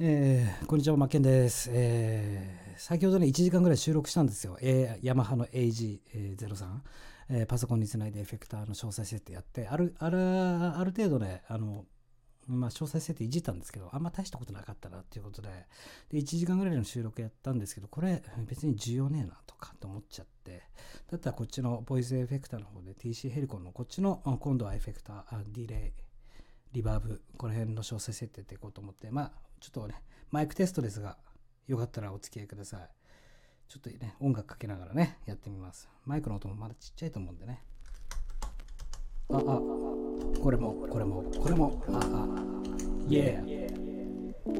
えー、こんにちは、マッケンです。えー、先ほどね、1時間ぐらい収録したんですよ。え、ヤマハの AG03、えー、パソコンにつないでエフェクターの詳細設定やって、ある、ある、ある程度ね、あの、まあ、詳細設定いじったんですけど、あんま大したことなかったなっていうことで、で、1時間ぐらいの収録やったんですけど、これ別に重要ねえなとかと思っちゃって、だったらこっちのボイスエフェクターの方で TC ヘリコンのこっちの今度はエフェクター、あディレイ、リバーブ、この辺の詳細設定っていこうと思って、まあ、ちょっとね、マイクテストですが、よかったらお付き合いください。ちょっとね、音楽かけながらね、やってみます。マイクの音もまだちっちゃいと思うんでね。あ、あ、これも、これも、これも、あ、あ、yeah。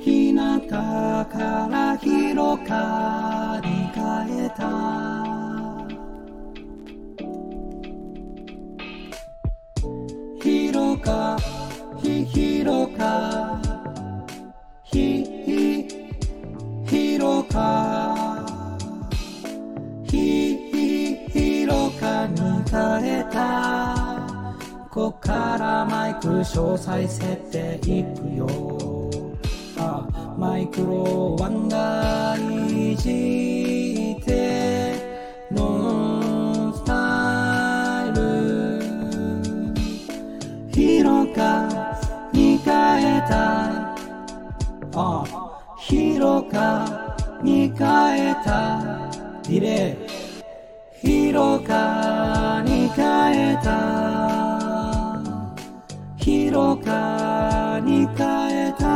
日向から広がり変えた広かひ広かひひ広かひひ広かに変えた。こっからマイク詳細設定いくよ。あマイクロワンがいじって。かに変えた。あ広かに変えた。ディレイ。広かに変えた。広かに変えた。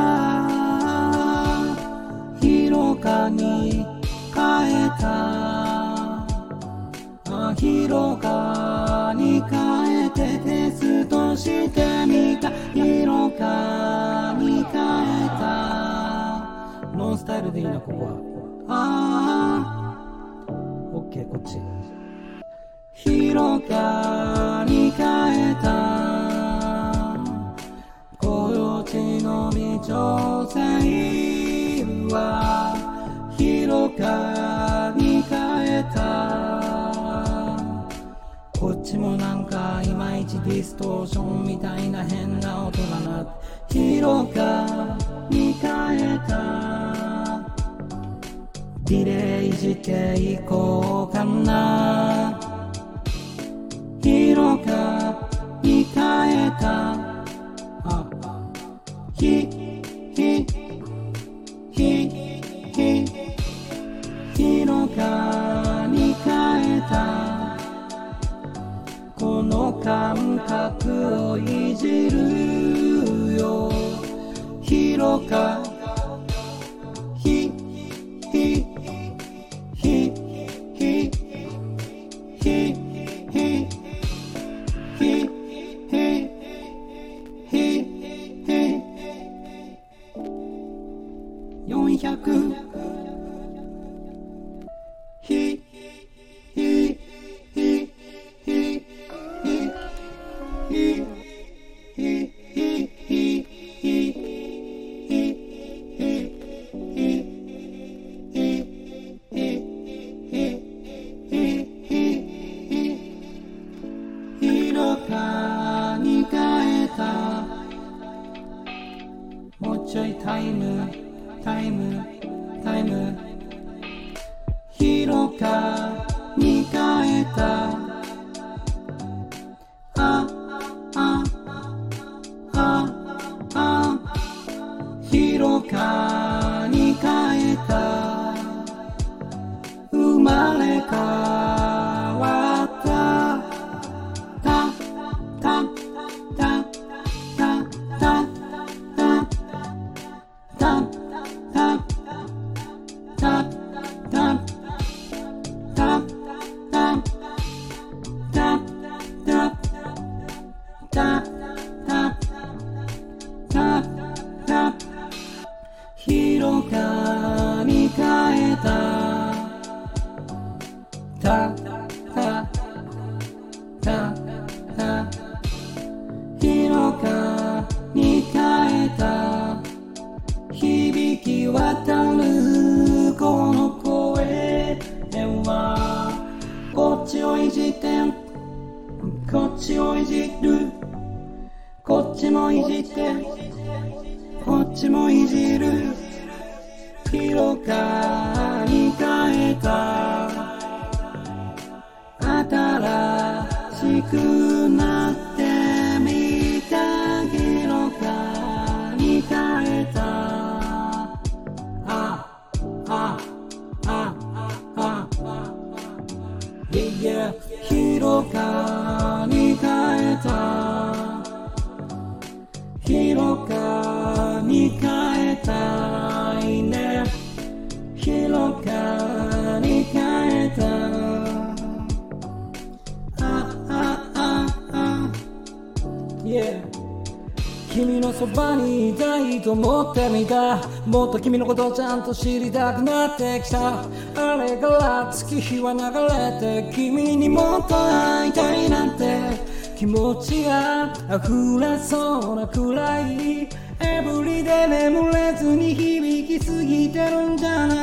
広かに変えた。広かに変えてテストしてみた。広かに変えた。ノンスタイルでいいなここは。ああオッケーこっち。広かに変えた。この地の微調整は。広かに変えた。こっちもなんかいまいちディストーションみたいな変な音だな広かに変えた。ディレイしていこうかな。広かに変えた。あひひひひ広かに変えたの感覚をいじるよ。広か広かに変えた。もうちょいタイムタイムタイム。広かに変えた。ああああ広かに変えた。生まれ変わそばにいたいと思ってみた。もっと君のことをちゃんと知りたくなってきた。あれから月日は流れて君にもっと会いたいなんて。気持ちが溢れそうなくらい。エブリで眠れずに響きすぎてるんじゃな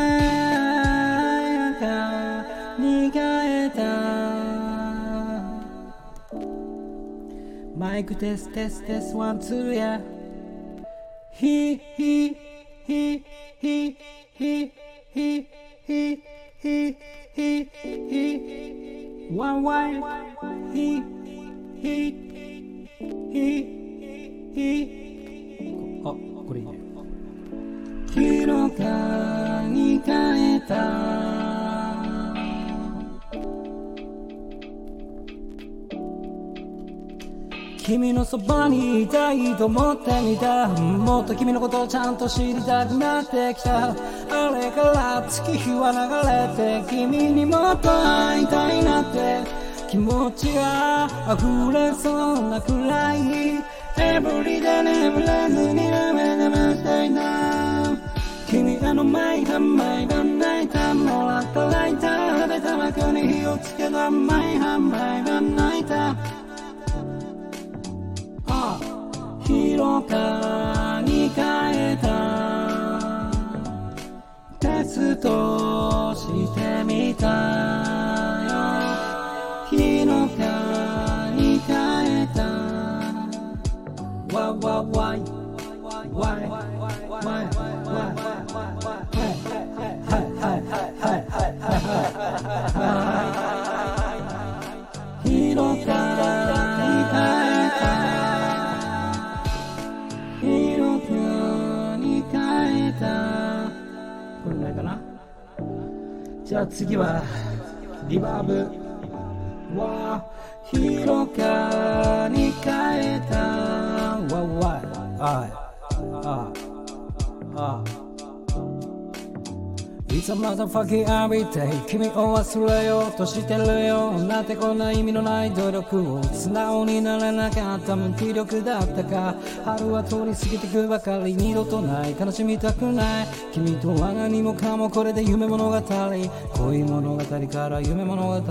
い。か逃げた。マイクテステステスワンツーや。ヒヒヒヒヒヒヒヒヒヒワンワイヒヒヒヒあこれいいね。広かに変えた君のそばにいたいと思ってみた。もっと君のことをちゃんと知りたくなってきた。あれから月日は流れて君にもっと会いたいなって。気持ちが溢れそうなくらい。エブリで眠れずに涙眠していた君がの毎晩毎晩泣いた。もらったライター。でタバコに火をつけた。毎晩毎晩泣いた。広かに変えた。テストしてみたい。次はリバーブ。It's a motherfucking everyday 君を忘れようとしてるよ。なんてこんな意味のない努力を素直になれなかった無気力だったか。春は通り過ぎてくばかり二度とない。悲しみたくない。君とは何もかもこれで夢物語。恋物語から夢物語。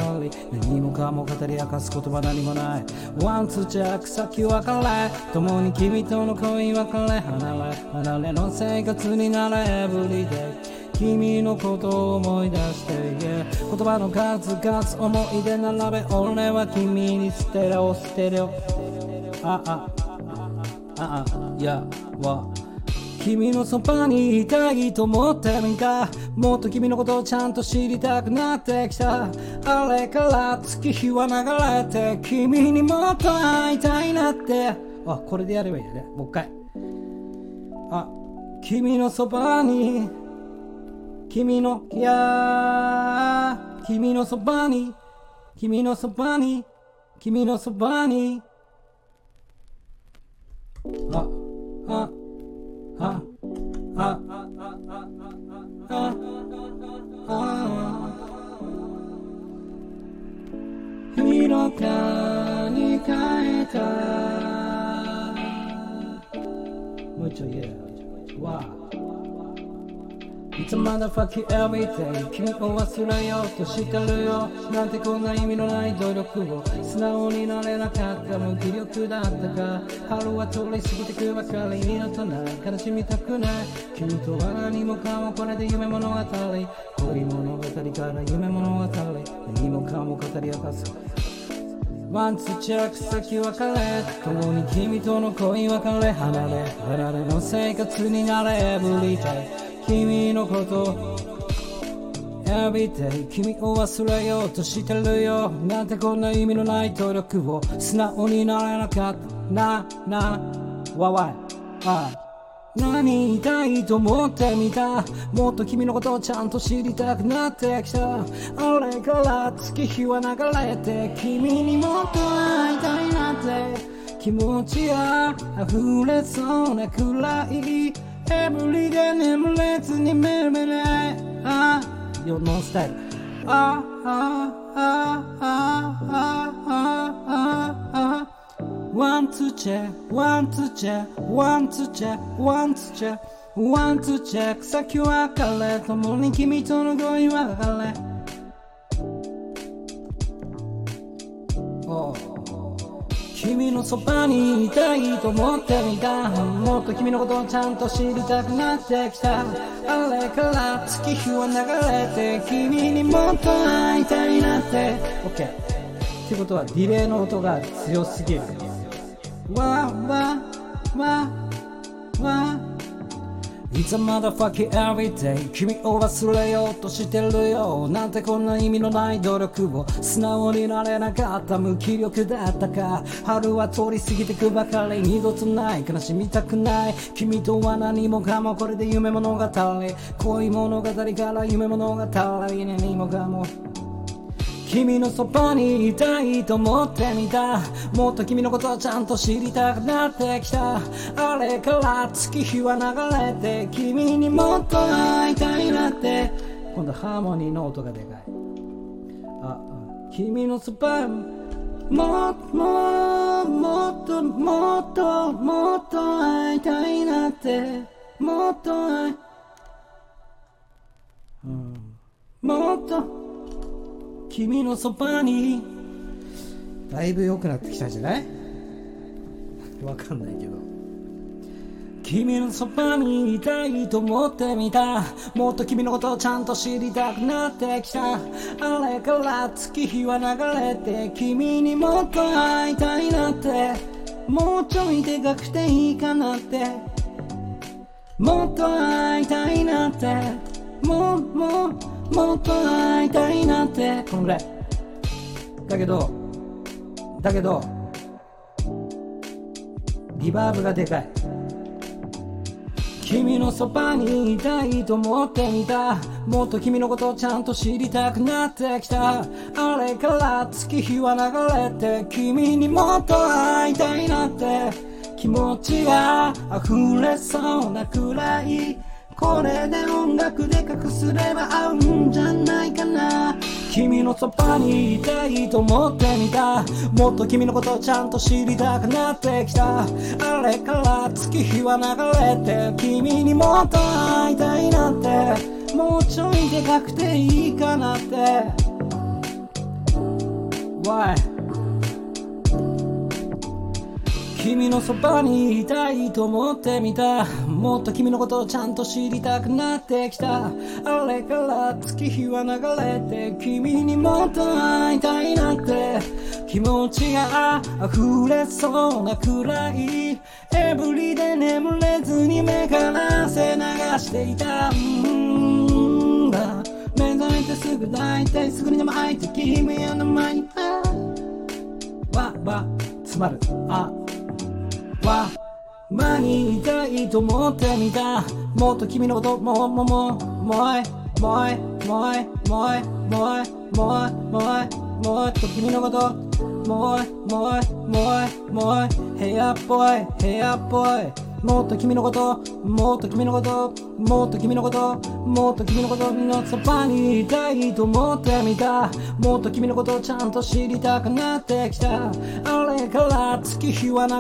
何もかも語り明かす言葉何もない。ワンツージャック先別れ。共に君との恋別れ。離れ離れの生活になれ。エブリデイ君のことを思い出して yeah 言葉の数々思い出並べ俺は君に捨てろ捨てろ。ああああいやわ。君のそばにいたいと思ってみたもっと君のことをちゃんと知りたくなってきた。あれから月日は流れて君にもっと会いたいなって。あこれでやればいいよね。もう一回。あ君のそばに君のいや君のそばに君のそばに君のそばに。ああああああ広かに変えたもうちょいやわあ It's a motherfucking everyday 君を忘れようとしてるよ。なんてこんな意味のない努力を。素直になれなかった無気力だったか。春は通り過ぎてくばかり二度とな。い悲しみたくない。君とは何もかもこれで夢物語恋物語から夢物語何もかも語り明かす。ワンツーチェック先別れ。共に君との恋別れ。離れ離れの生活になれ。エブリデイ君のこと Everyday 君を忘れようとしてるよ。なんてこんな意味のない努力を素直になれなかった。ななわわ。あ何言いたいと思ってみた。もっと君のことをちゃんと知りたくなってきた。あれから月日は流れて君にもっと会いたいなって。気持ちが溢れそうなくらい。Hemlig, en. Ah, Ah, ah, ah, ah, ah, ah, ah. One to check, one to check, one to check, one to check, one to check. 先は彼ともに君との恋は別れ。君のそばにいたいと思ってみたもっと君のことをちゃんと知りたくなってきた。あれから月日は流れて君にもっと会いたいなって。OK ってことはディレイの音が強すぎる。わわわわ。It's a motherfucking everyday. 君を忘れようとしてるよ。なんてこんな意味のない努力を。素直になれなかった無気力だったか。春は通り過ぎてくばかり二度とない悲しみたくない。君とは何もかもこれで夢物語恋物語から夢物語何もかも君のそばにいたいと思ってみた。もっと君のことをちゃんと知りたくなってきた。あれから月日は流れて君にもっと会いたいなって。今度ハーモニーの音がでかい。あ君のそばもっともっともっともっと会いたいなって。もっと会い、うん、もっと君のそばに。だいぶ良くなってきたじゃない？わかんないけど。君のそばにいたいと思ってみた。もっと君のことをちゃんと知りたくなってきた。あれから月日は流れて君にもっと会いたいなって。もうちょいでかくていいかなって。もっと会いたいなって。もうもうもっと会いたいなって。このぐらい。だけどだけどリバーブがでかい。君のそばにいたいと思ってみた。もっと君のことをちゃんと知りたくなってきた。あれから月日は流れて君にもっと会いたいなって。気持ちが溢れそうなくらい。これで音楽で隠すれば合うんじゃないかな。君のそばにいたいと思ってみた。もっと君のことをちゃんと知りたくなってきた。あれから月日は流れて君にもっと会いたいなって。もうちょいでかくていいかなって。Why? 君のそばにいたいと思ってみた。もっと君のことをちゃんと知りたくなってきた。あれから月日は流れて君にもっと会いたいなって。気持ちが溢れそうなくらい。エブリで眠れずに目から汗流していたんだ。目覚めてすぐ大体すぐにでも会いて君の前にわわ詰まる。あは間にいたいと思ってみた。もっと君のことももももいもいもいもいもいもいもいもっと君のこともいもいもいもい部屋っぽい部屋っぽいもっと君のこともっと君のこともっと君のこともっと君のことのそばにいたいと思ってみた。もっと君のことをちゃんと知りたくなってきた。あれから月日は流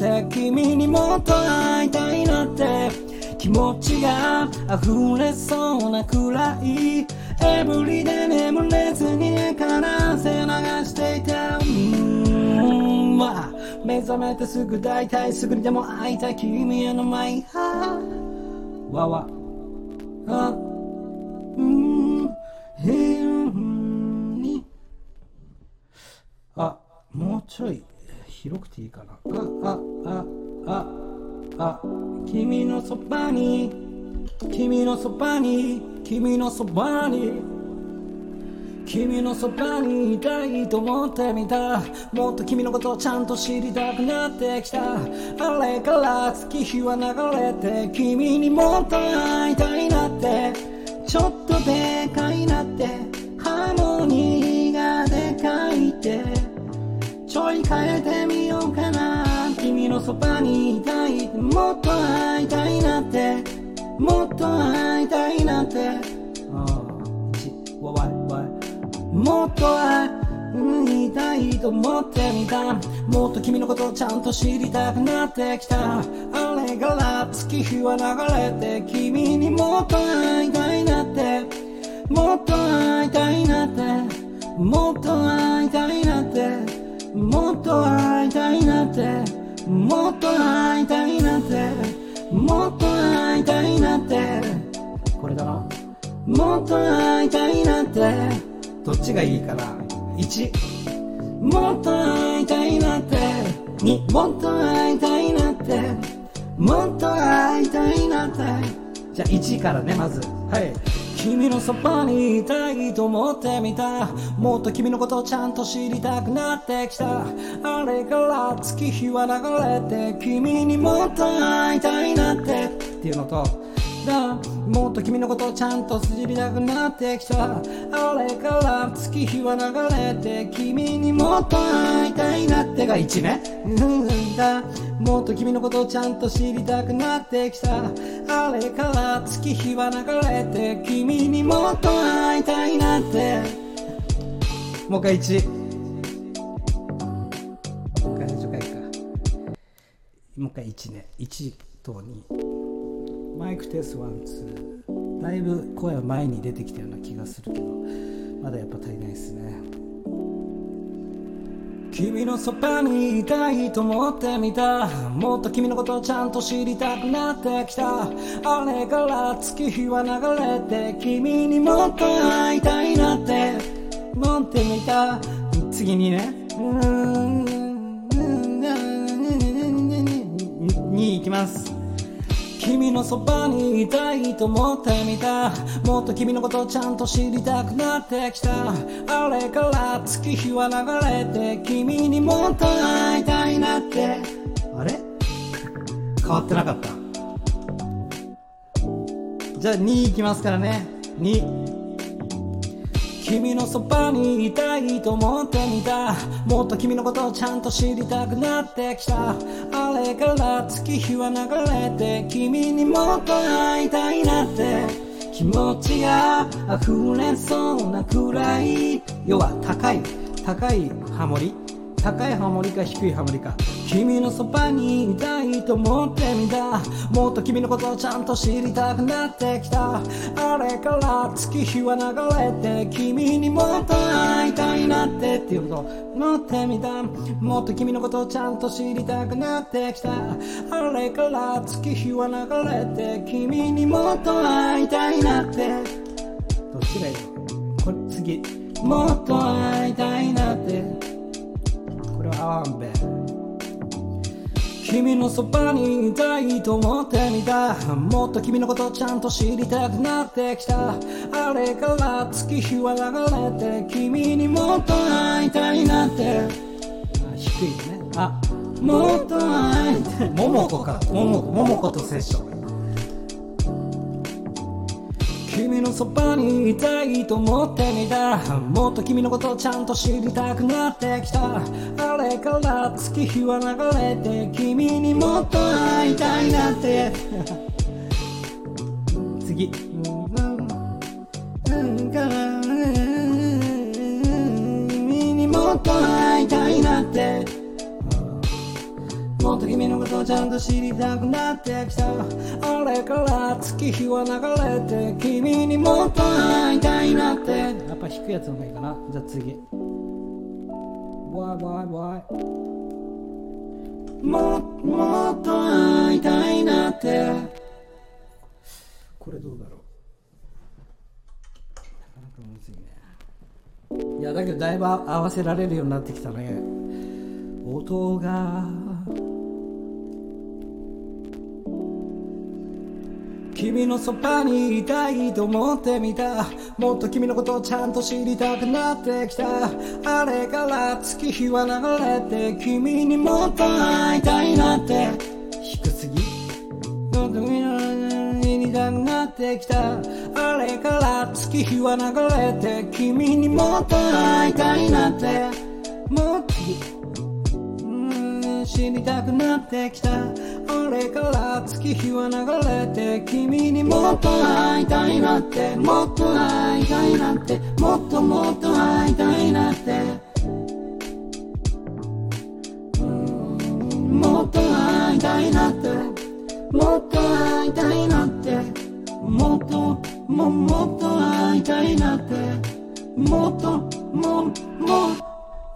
れて君にもっと会いたいなって。気持ちが溢れそうなくらい。エブリで眠れずに目から汗流していた。まあ目覚めてすぐ大体すぐにでも会いたい君への前わわ。あうんへんにあもうちょい広くていいかなあああああ君のそばに君のそばに君のそばに君のそばにいたいと思ってみた。もっと君のことをちゃんと知りたくなってきた。あれから月日は流れて君にもっと会いたいなって。ちょっとでかいなってハーモニーがでかいって。ちょい変えてみようかな。君のそばにいたいもっと会いたいなって。もっと会いたいなって。もっと会いたいと思ってみた。もっと君のことをちゃんと知りたくなってきた。あれから月日は流れて君にもっと会いたいなって。もっと会いたいなって。もっと会いたいなって。もっと会いたいなって。もっと会いたいなって。もっと会いたいなって。これだな。もっと会いたいなって。どっちがいいかな？1もっと会いたいなって。2もっと会いたいなって。もっと会いたいなって。じゃあ1からねまず。はい。君のそばにいたいと思ってみた。もっと君のことをちゃんと知りたくなってきた。あれから月日は流れて君にもっと会いたいなって。っていうのとだ。もっと君のことをちゃんと知りたくなってきた。あれから月日は流れて君にもっと会いたいなってが1ねうんだ。もっと君のことをちゃんと知りたくなってきた。あれから月日は流れて君にもっと会いたいなって。もう一回1もう一回一回1ね。1と2マイクテストワンツー。だいぶ声は前に出てきたような気がするけどまだやっぱ足りないですね。君のそばにいたいと思ってみた。もっと君のことをちゃんと知りたくなってきた。あれから月日は流れて君にもっと会いたいなって。思ってみた。次にね。うーん。に行きます君のそばにいたいと思ってみた。もっと君のことをちゃんと知りたくなってきた。あれから月日は流れて君にもっと会いたいなって。あれ？変わってなかった。じゃあ2いきますからね。2君のそばにいたいと思ってみた。もっと君のことをちゃんと知りたくなってきた。あれから月日は流れて君にもっと会いたいなって。気持ちが溢れそうなくらい。要は高い高いハモリ。高いハモリか低いハモリか。君のそばにいたいと思ってみた。もっと君のことをちゃんと知りたくなってきた。あれから月日は流れて君にもっと会いたいなってっていうこと思ってみた。もっと君のことをちゃんと知りたくなってきた。あれから月日は流れて君にもっと会いたいなって。どっちがいい？これ次。もっと会いたいなって。これは合わんべ君のそばにいたいと思ってみた。もっと君のことちゃんと知りたくなってきた。あれから月日は流れて君にもっと会いたいなって。あ低いね。あもっと会いたい。桃子か。桃子桃子とセッション。君のそばにいたいと思ってみた。もっと君のことをちゃんと知りたくなってきた。あれから月日は流れて君にもっと会いたいなって。次。君にもっと会いたいなって。もっと君のことをちゃんと知りたくなってきた。あれから月日は流れて君にもっと会いたいなって。やっぱ低いやつの方がいいかな。じゃあ次。わいわいわいももっと会いたいなって。これどうだろう。なかなかむずいね。いやだけどだいぶ合わせられるようになってきたね。音が君のそばにいたいと思ってみた。もっと君のことをちゃんと知りたくなってきた。あれから月日は流れて君にもっと会いたいなって。低すぎもっと君の知りたくなってきた。あれから月日は流れて君にもっと会いたいなって。もっとうん知りたくなってきた。あれから月日は流れて君にもっと会いたいなってもっと会いたいなってもっともっと会いたいなってもっと会いたいなってもっと会いたいなってもっとももっと会いたいなってもっともも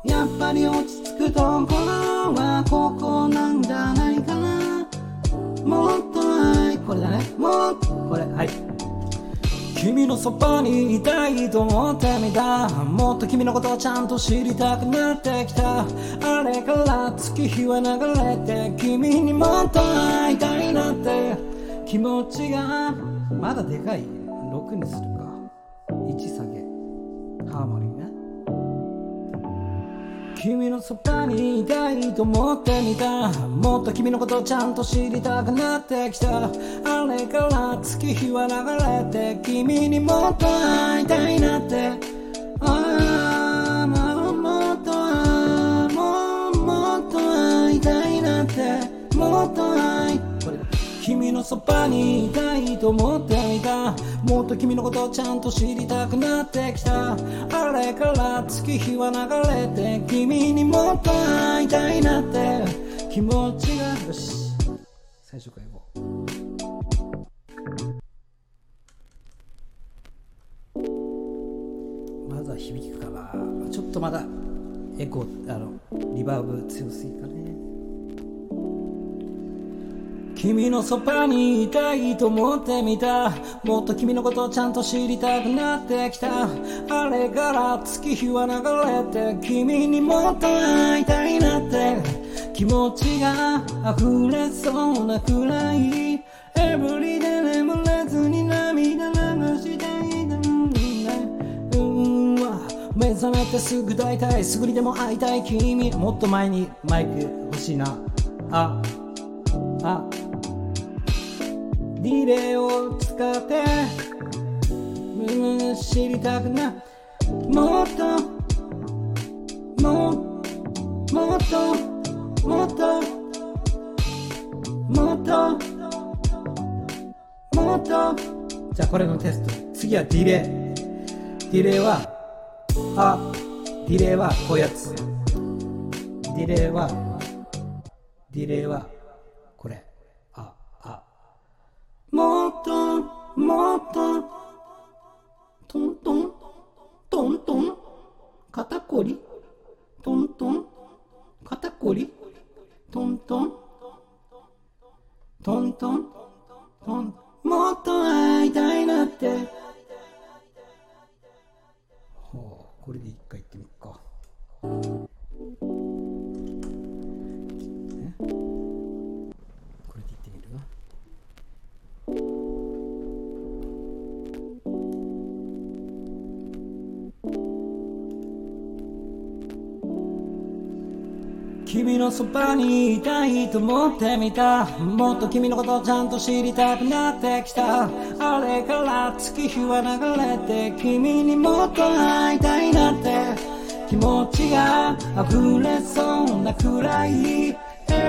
やっぱり落ち着くところはここなんじゃないかなもっと愛。これだね。もっとこれ。はい。君のそばにいたいと思ってみた。もっと君のことをちゃんと知りたくなってきた。あれから月日は流れて。君にもっと会いたいなって。気持ちがまだでかい。6にする。君のそばにいたいと思ってみた。もっと君のことをちゃんと知りたくなってきた。あれから月日は流れて君にもっと会いたいなって。ああもうもっともっと会いたいなって。もっと会いたい君のそばにいたいと思ってみた。もっと君のことをちゃんと知りたくなってきた。あれから月日は流れて君にもっと会いたいなって。気持ちがよし。最初からいこうまずは響くかな。ちょっとまだエコーあのリバーブ強すぎかね。君のそばにいたいと思ってみた。もっと君のことをちゃんと知りたくなってきた。あれから月日は流れて君にもっと会いたいなって。気持ちが溢れそうなくらい。エブリで眠れずに涙流していたのにね。うんわ。目覚めてすぐ大体すぐにでも会いたい君。もっと前にマイク欲しいな。あ。あ。リレーを使ってうん知りたくなもっとももっともっともっともっと。じゃあこれのテスト。次はディレイ。ディレイはあディレイはこうやつ。ディレイはディレイはともっとトントントントン肩こりトントン肩こりトントントントントンもっと会いたいなって。ほうこれで一回言ってみっか。君のそばにいたいと思ってみた。もっと君のことをちゃんと知りたくなってきた。あれから月日は流れて君にもっと会いたいなって。気持ちが溢れそうなくらいエ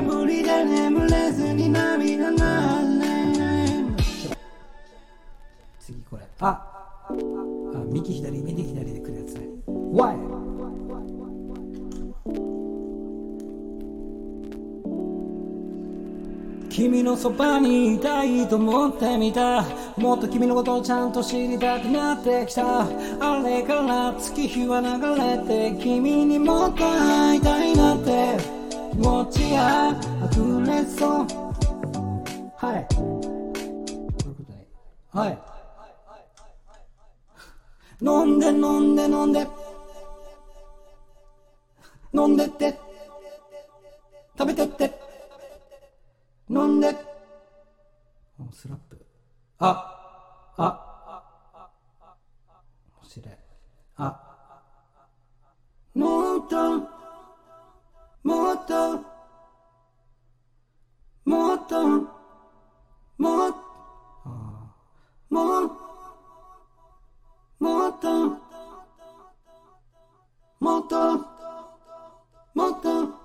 ブリで眠れずに涙なれ次これ。あ。あ右左右左で来るやつね。Why? 君のそばにいたいと思ってみた。もっと君のことをちゃんと知りたくなってきた。あれから月日は流れて君にもっと会いたいなって。気持ちが溢れそう。はい。こういうことね。はい。飲んで飲んで飲んで。ああ面白い。あ。もっともっともっともっあもっもっともっともっと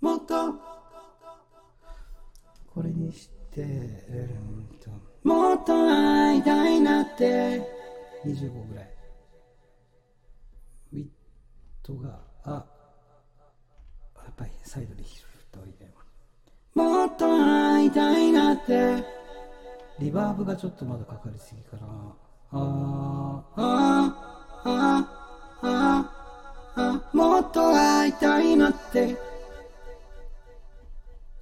もっと。これにして。えーっともっと会いたいなって25ぐらいウィットがあやっぱりサイドで拾うといいねもっと会いたいなってリバーブがちょっとまだかかりすぎかなあーあーあーあーあーもっと会いたいなって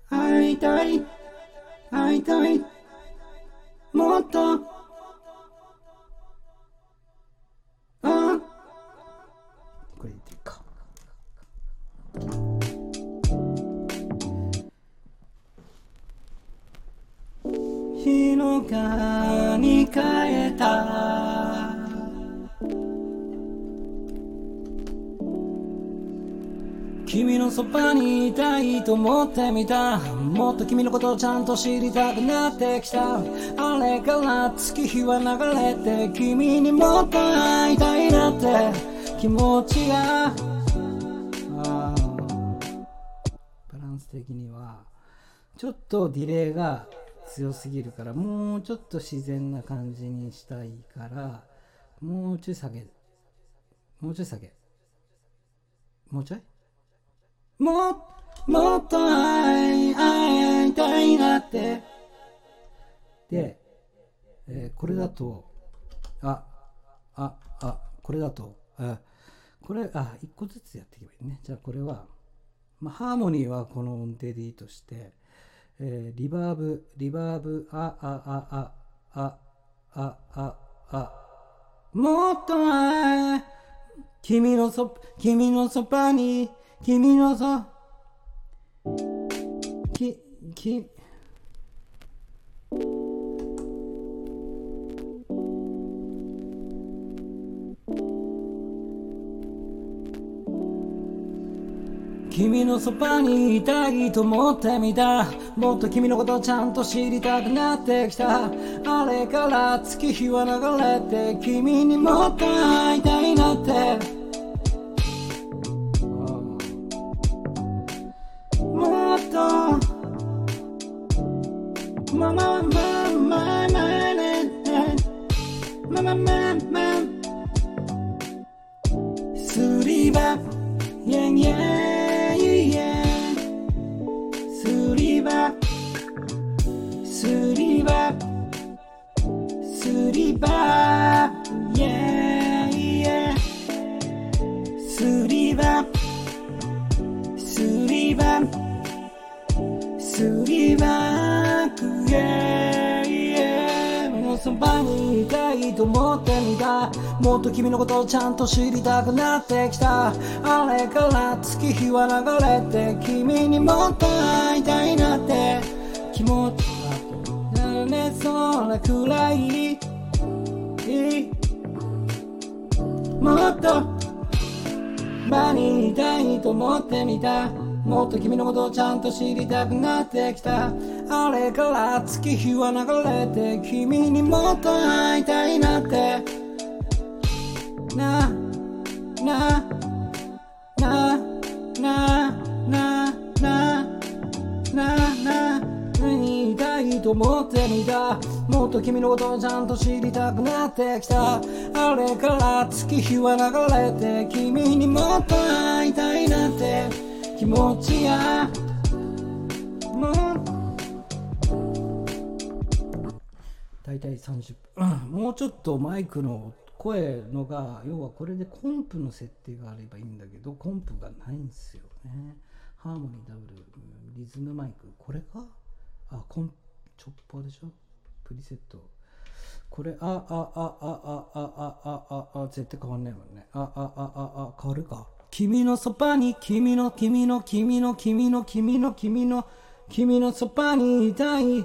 会いたい会いたい。もっと。あ。これでいいか。日のかに変えた。のそばにいたいと思ってみた。もっと君のことをちゃんと知りたくなってきた。あれから月日は流れて君にもっと会いたいなって。気持ちがバランス的にはちょっとディレイが強すぎるからもうちょっと自然な感じにしたいからもうちょい下げ。もうちょい下げ。もうちょい？も、もっとあい、あいたいなって。で、えー、これだと、あ、あ、あ、これだと、あこれ、あ、一個ずつやっていけばいいね。じゃあこれは、まあ、ハーモニーはこの音程でいいとして、えー、リバーブ、リバーブ、あ、あ、あ、あ、あ、あ、あ、あもっと愛、君のそ、君のそばに、君のそ、き、き、君のそばにいたいと思ってみた。もっと君のことをちゃんと知りたくなってきた。あれから月日は流れて君にもっと会いたいなって。 맘맘맘맘. 수리밥 양양 と思ってみた。もっと君のことをちゃんと知りたくなってきた。あれから月日は流れて君にもっと会いたいなって。気持ちがなれそうなくらいもっと場にいたいと思ってみた。もっと君のことをちゃんと知りたくなってきた。あれから月日は流れて君にもっと会いたいなって。ななななななななにいたいと思ってみたもっと君のことをちゃんと知りたくなってきたあれから月日は流れて君にもっと会いたいなって気持ちが大体30分。もうちょっとマイクの声のが要はこれでコンプの設定があればいいんだけどコンプがないんですよね。ハーモニーダブルリズムマイク。これか？あコンチョッパーでしょ？プリセット。これああああああああああ絶対変わんないもんね。あああああ変わるか。君のそばに君の君の君の君の君の君の君のそばにいたい。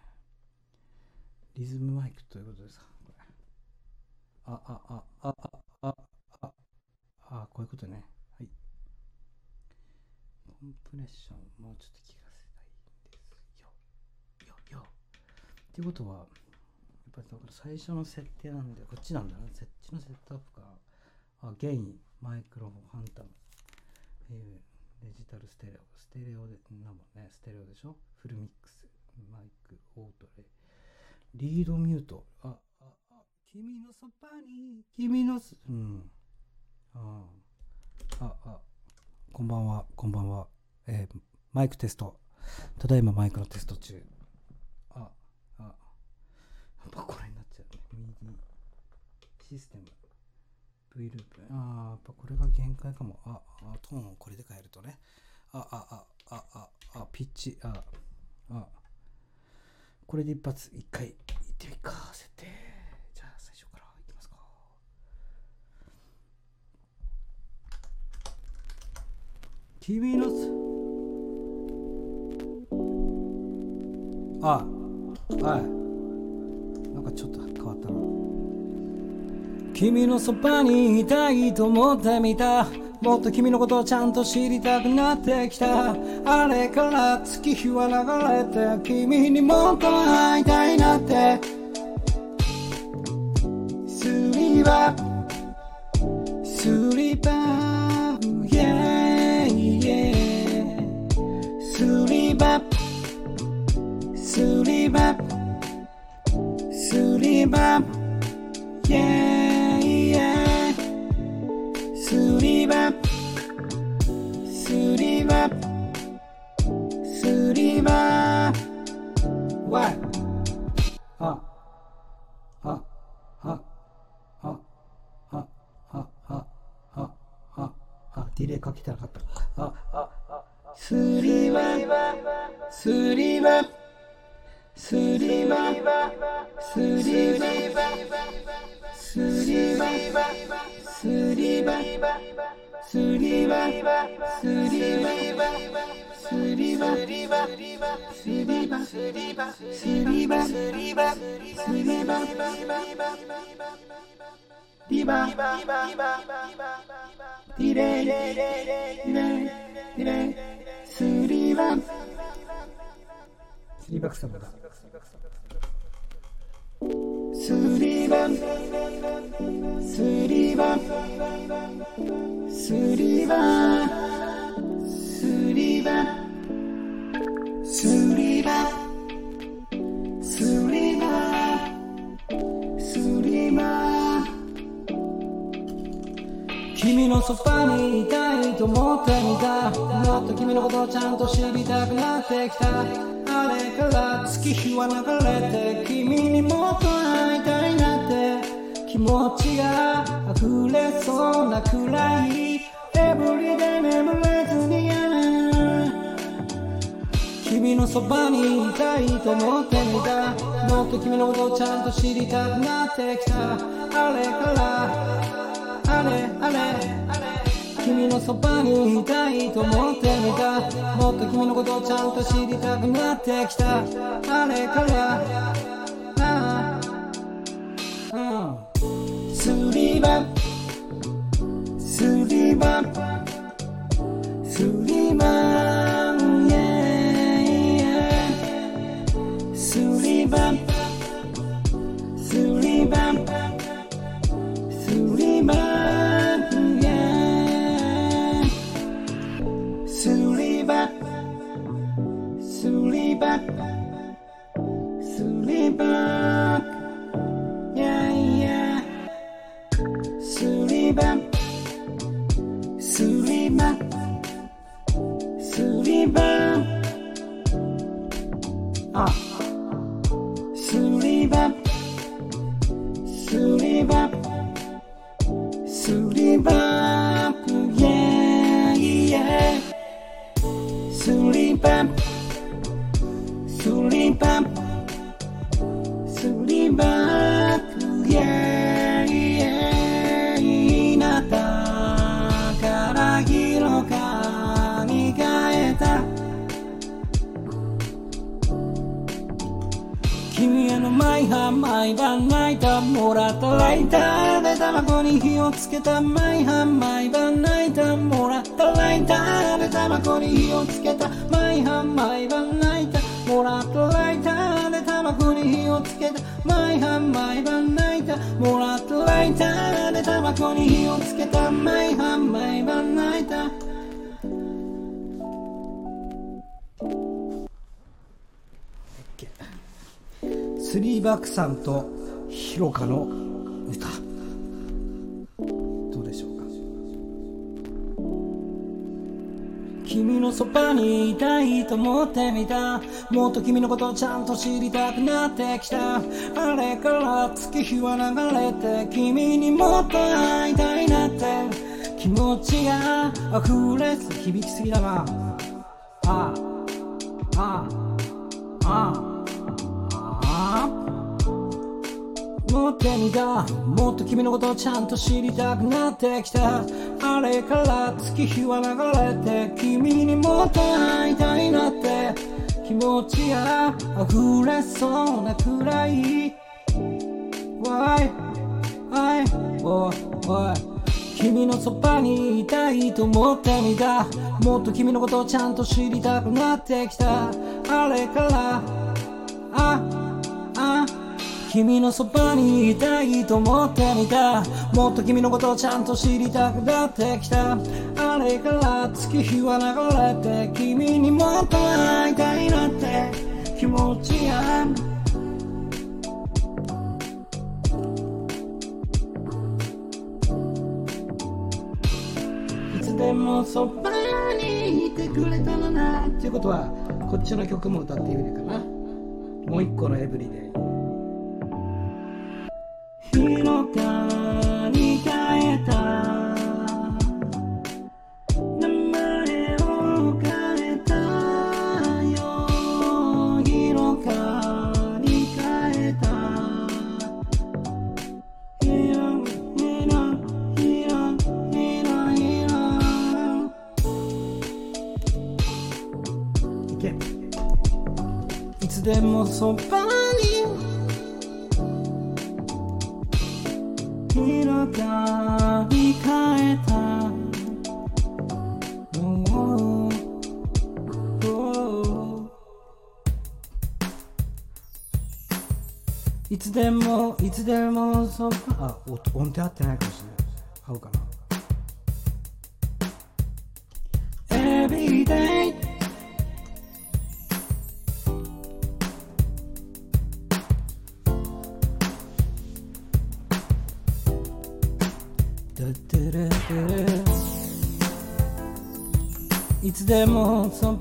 リズムマイクということですか？これ。あああああああこういうことねはいコンプレッションもうちょっと聞かせたいんですよよよっていうことはやっぱり最初の設定なんでこっちなんだな設置のセットアップかあゲインマイクロフォンファンタム、えー、デジタルステレオステレオでなもねステレオでしょフルミックスマイクオートレイリードミュート、あ、あ、あ、君のそばに、君のす、うん、あ、あ、あ、こんばんは、こんばんは、えー、マイクテスト、ただいまマイクのテスト中。あ、あやっぱこれになっちゃうね。右システム。V ループ。ああ、やっぱこれが限界かも。あ、あトーンをこれで変えるとね。あ、あ、あ、あ、あ、あ、ピッチ。あ、あ。これで一発、一回、いってみっか、設定。じゃあ、最初からいきますか。君の。あ、はい。なんかちょっと変わったな君のそばにいたいと思ってみたもっと君のことをちゃんと知りたくなってきた。あれから月日は流れて君にもっと会いたいなって。スリーバースリーバー yeah, yeah スリーバースリーバー Suribab, yeah, すりばすりばすりばすりばリバリバリバリバリレイレイレイレイレイレイスリバスリバりばすだスリバスリバスすバばすバ君のそばにいたいと思ってみたもっと君のことをちゃんと知りたくなってきた。あれから月日は流れて君にもっと会いたいなって。気持ちが溢れそうなくらい。君のそばにいたいと思ってみた。もっと君のことをちゃんと知りたくなってきた。あれからあれあれ君のそばにいたいと思ってみた。もっと君のことをちゃんと知りたくなってきた。あれからああ、うん、スリバスリバスリバ毎晩泣いた。もらったライターでタバコに火をつけた。毎晩毎晩泣いた。もらったライターでタバコに火をつけた。毎晩毎晩泣いた。もらったライターでタバコに火をつけた。毎晩毎晩泣いた。もらったライターでタバコに火をつけた。毎晩毎晩泣いた。スリーバックさんとヒロカの歌。どうでしょうか？君のそばにいたいと思ってみた。もっと君のことをちゃんと知りたくなってきた。あれから月日は流れて君にもっと会いたいなって。気持ちが溢れず響きすぎだな。ああああ。ああ持ってみたもっと君のことをちゃんと知りたくなってきたあれから月日は流れて君にもっと会いたいなって気持ちが溢れそうなくらい Why? Why? おいおい君のそばにいたいと思ってみたもっと君のことをちゃんと知りたくなってきたあれからあ君のそばにいたいと思ってみた。もっと君のことをちゃんと知りたくなってきた。あれから月日は流れて君にもっと会いたいなって。気持ちがいつでもそばにいてくれたらな。っていうことはこっちの曲も歌っているかな。もう一個のエブリデイ。いつでもそばもいつでもそばあお音程合ってないかもしれない合うかな。Every day いつでもそば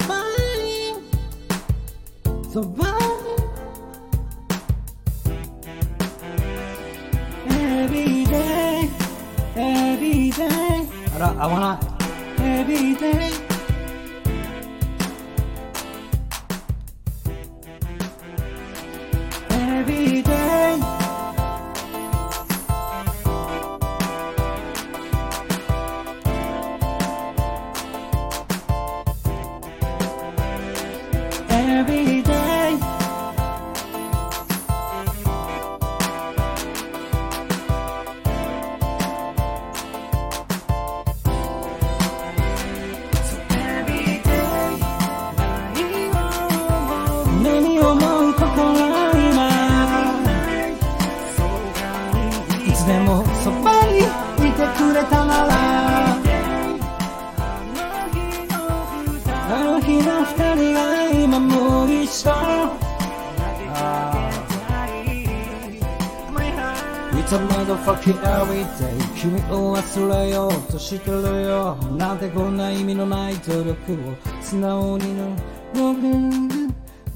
motherfucking everyday 君を忘れようとしてるよ。なんてこん。な意味のない努力を素直にの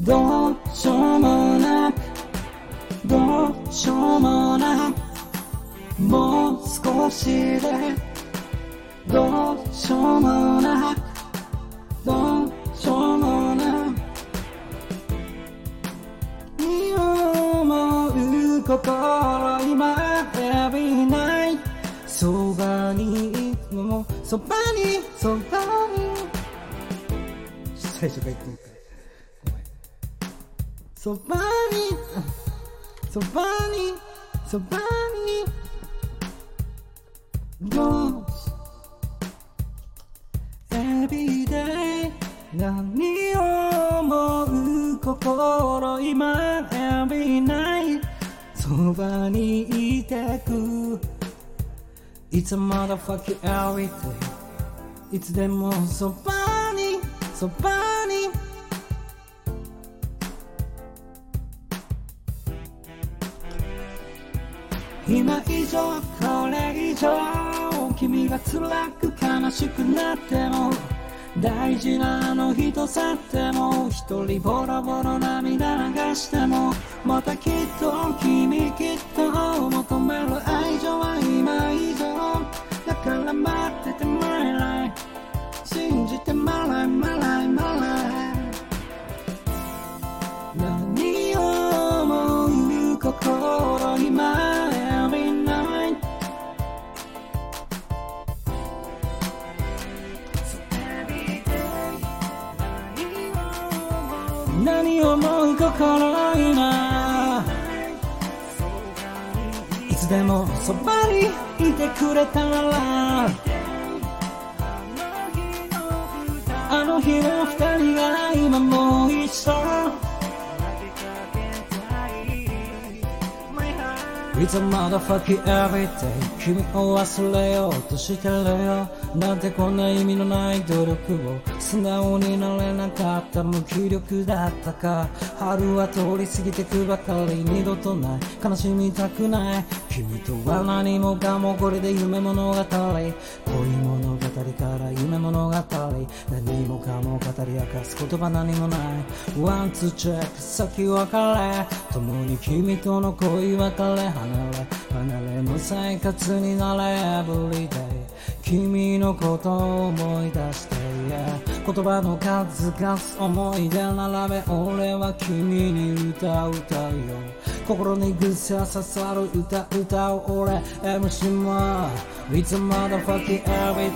どうしようもなく。どうしようもなく。もう少しでどうしようもなく。どうしようもなく。思う心今そばにいつもそばにそばに最初から言ってみたごめんそばにそばにそばに Goes Every day 何を思う心今 Every night そばにいてく It's a motherfucking every day いつでもそばにそばに今以上これ以上。君が辛く悲しくなっても。大事なあの人去っても。一人ボロボロ涙流しても。またきっと君きっと求める思う心今いつでもそばにいてくれたら。あの日の二人が今もう一度 It's a motherfucking everyday 君を忘れようとしてるよ。なんてこんな意味のない努力を素直になれなかった無気力だったか。春は通り過ぎてくばかり二度とない。悲しみたくない。君とは何もかもこれで夢物語恋物語から夢物語何もかも語り明かす言葉何もない。ワンツーチェック先別れ。共に君との恋別れ。離れ離れの生活になれ。Everyday 君のことを思い出して言葉の数々思い出並べ俺は君に歌う歌うよ。心にぐさ刺さる歌歌う俺 MC も It's a motherfucking everyday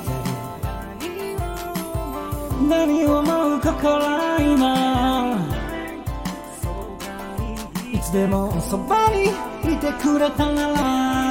何を思う心今いつでもそばにいてくれたなら。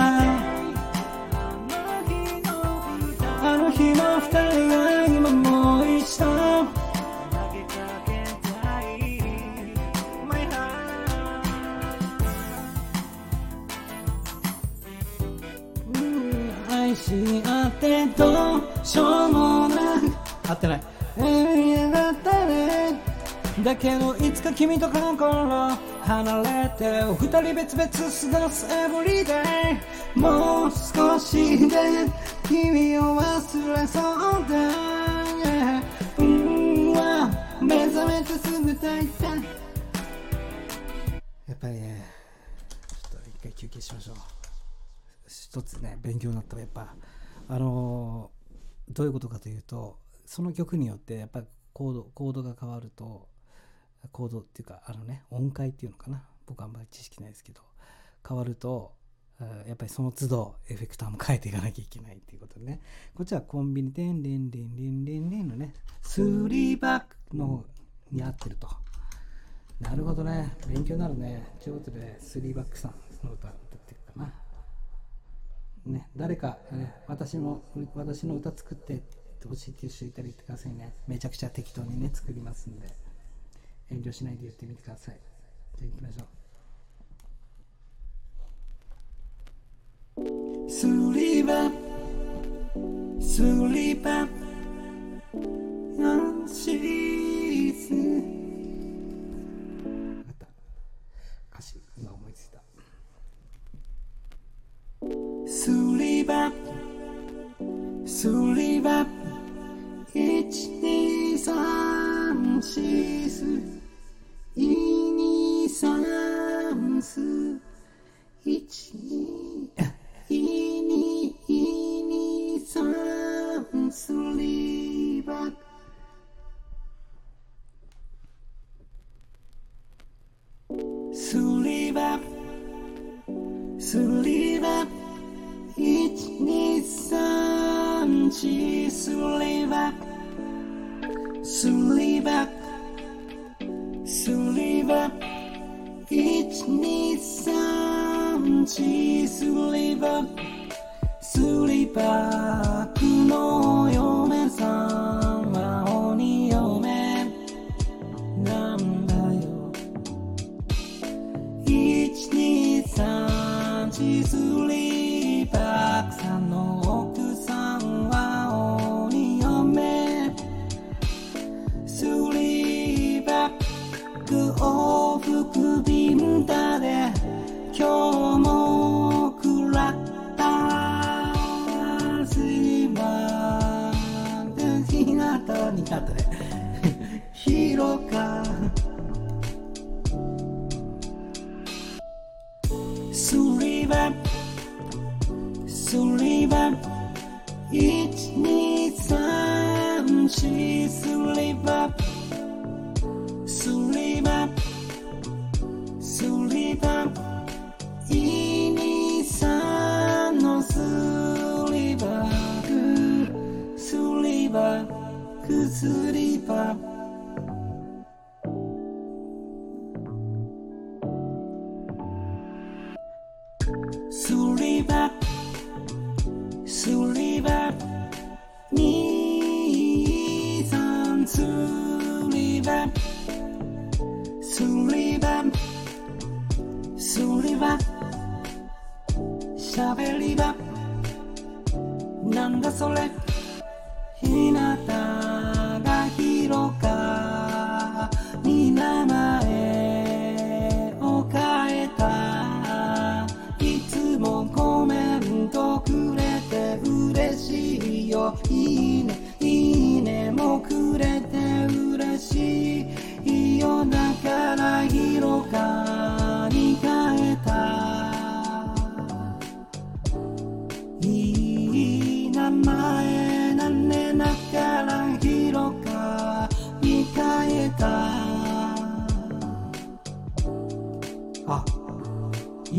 か君とこの頃離れて二人別々過ごす everyday もう少しで君を忘れそうだ、yeah うんわ目覚めてすぐ抱い。てやっぱりねちょっと一回休憩しましょう。一つね勉強になったらやっぱあのーどういうことかというとその曲によってやっぱコードコードが変わるとコードっていうかあのね音階っていうのかな。僕あんまり知識ないですけど。変わるとやっぱりその都度エフェクターも変えていかなきゃいけないっていうことでね。こっちはコンビニでンリンリンリンリンリンのねスリーバックの方に合ってると。なるほどね。勉強になるね。ということでスリーバックさんの歌歌ってるかな。ね、誰か、ね、私も私の歌作ってほしいっていう人いたら言ってくださいね。めちゃくちゃ適当にね作りますんで。遠慮しないで言ってみてください。じゃあ行きましょう。スリーバスリーバナンシーズ。分かった。歌詞今思いついた。スリーバスリーバ123ス喋り場なんだそれ。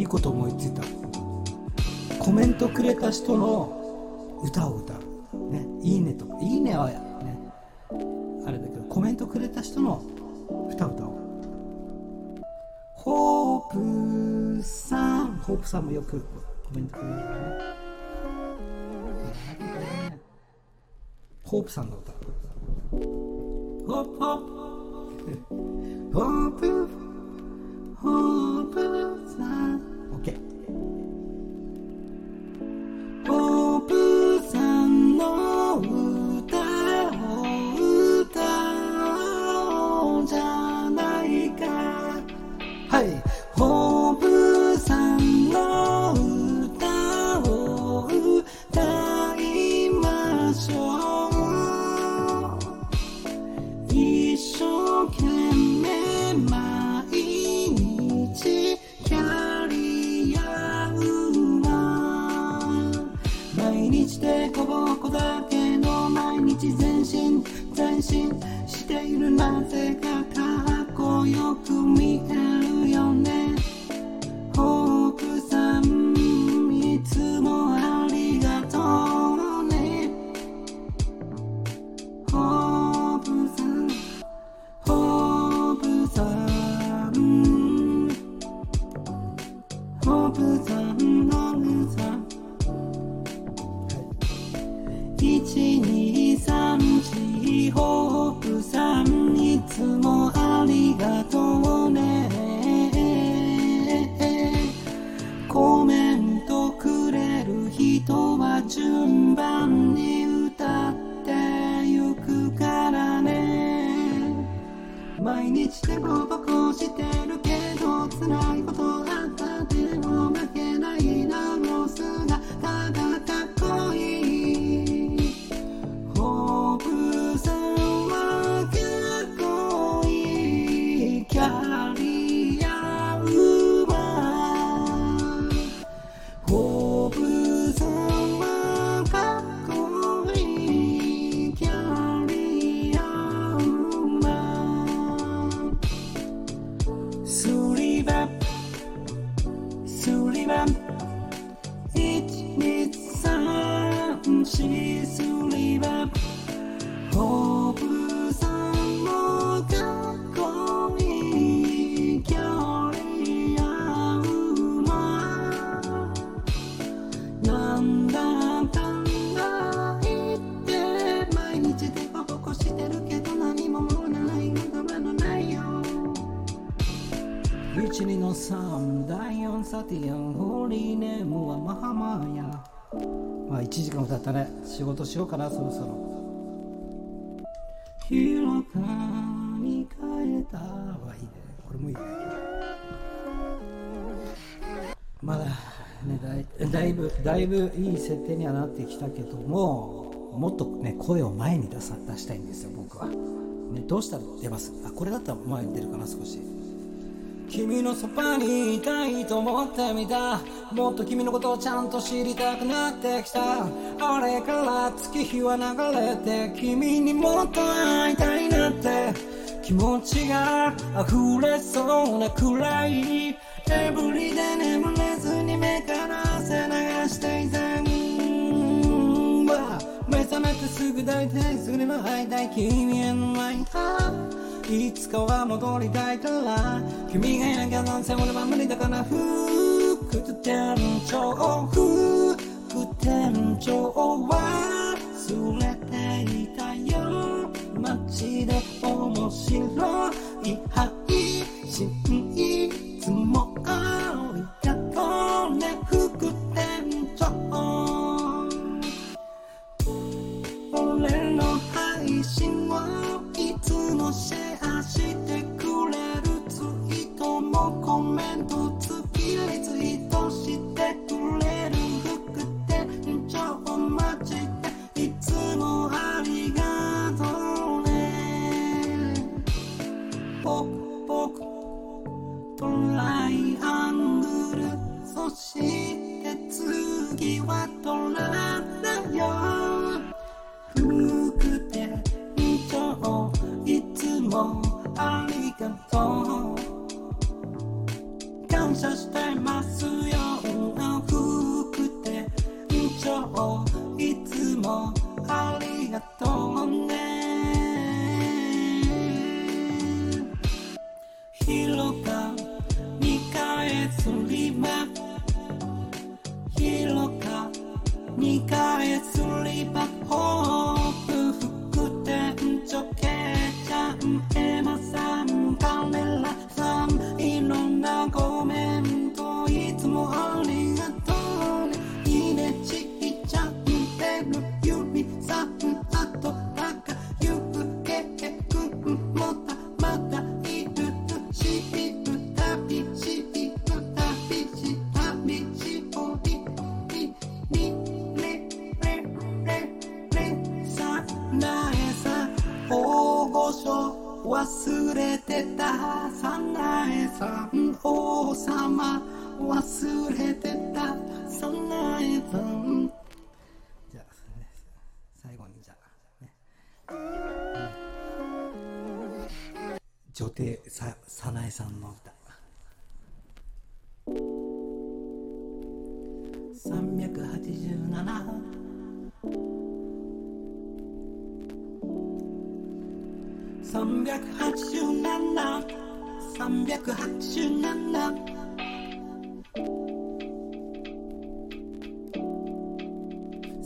こと思いついた。コメントくれた人の歌を歌う、ね、いいねとか。いいねはね。あれだけどコメントくれた人の歌を歌おう。ホープさん。ホープさんもよくコメントくれるね。ホープさんの歌。ホープホープ。ホープ。ホープさん。なんだがいて毎日でこぼこしてるけど何ももらないのないよ1の第4サティアンホーリーネームはマハマーやまあ1時間経ったね仕事しようかなそろそろ広かに変えたはいいねこれもいいねまだねだいぶだいぶいい設定にはなってきたけどももっとね声を前に出さ出したいんですよ僕は、ね、どうしたら出ます？あこれだったら前に出るかな少し。君のそばにいたいと思ってみた。もっと君のことをちゃんと知りたくなってきた。あれから月日は流れて君にもっと会いたいなって。気持ちが溢れそうなくらい。エブリで眠れず目覚めてすぐ抱いてすぐにも会いたい君への愛いつかは戻りたいから君がいなきゃなんせ俺は無理だから副店長副店長忘れていたよ街で面白い配信いつもありがとうね。信をいつもシェアしてくれるツイートもコメント付きリツイートしてくれる副店長マジでいつもありがとう。ねポクポクトライアングルそして次はトラだ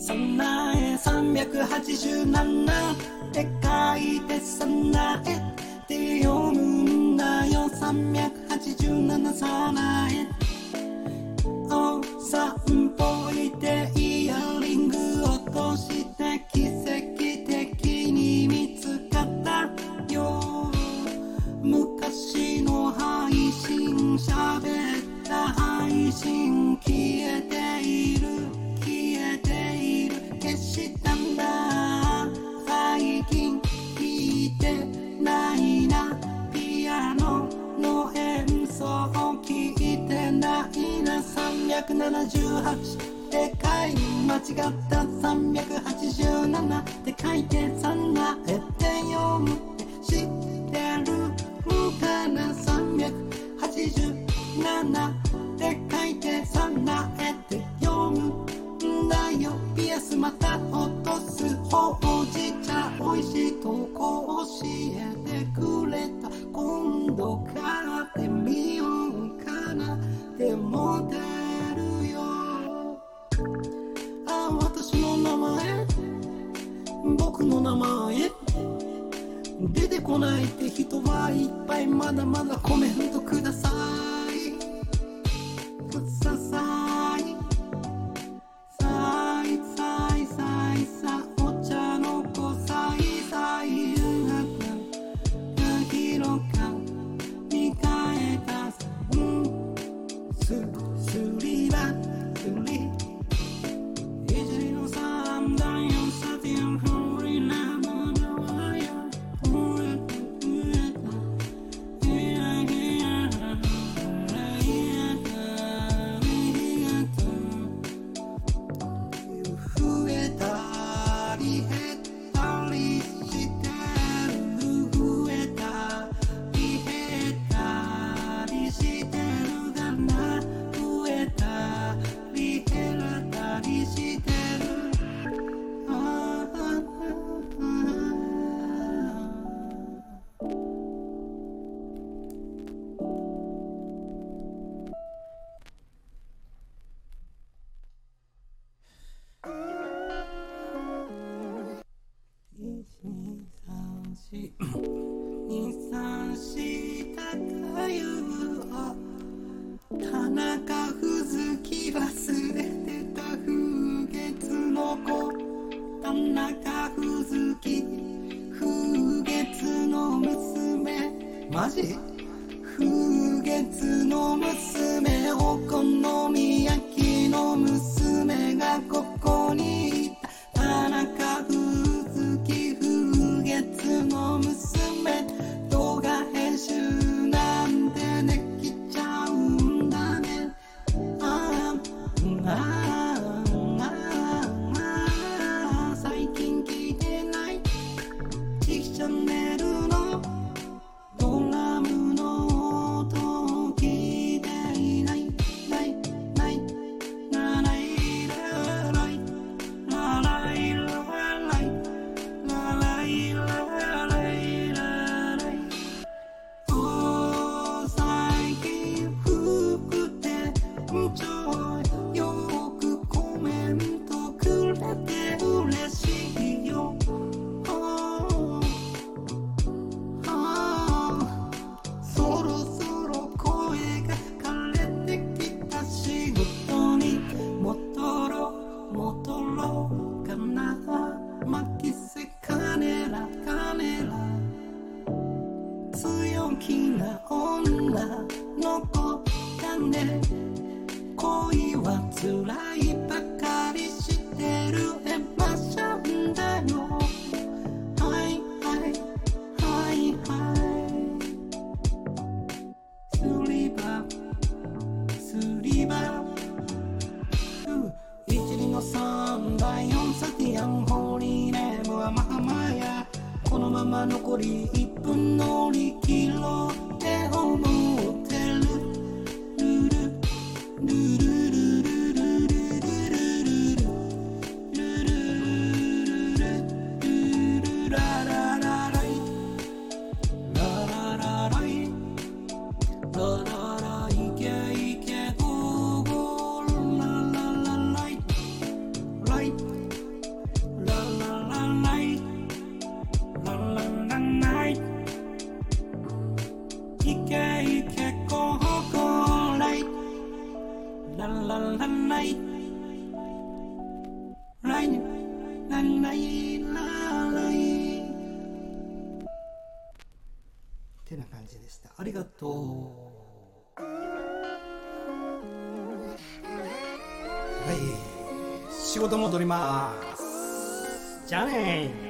さなえ387って書いてさなえって読むんだよ。387さなえ。お散歩行ってイヤリング落として奇跡的に見つかったよ。昔の配信喋った配信。378って書い間違った387って書いてさなえて読むって知ってるかな387って書いてさなえて読むんだよピアスまた落とすほうじ茶美味しいとこ教えてくれた今度買ってみようかなって思僕の名前。出てこないって人はいっぱい。まだまだコメントください。ください。と戻ります。じゃあね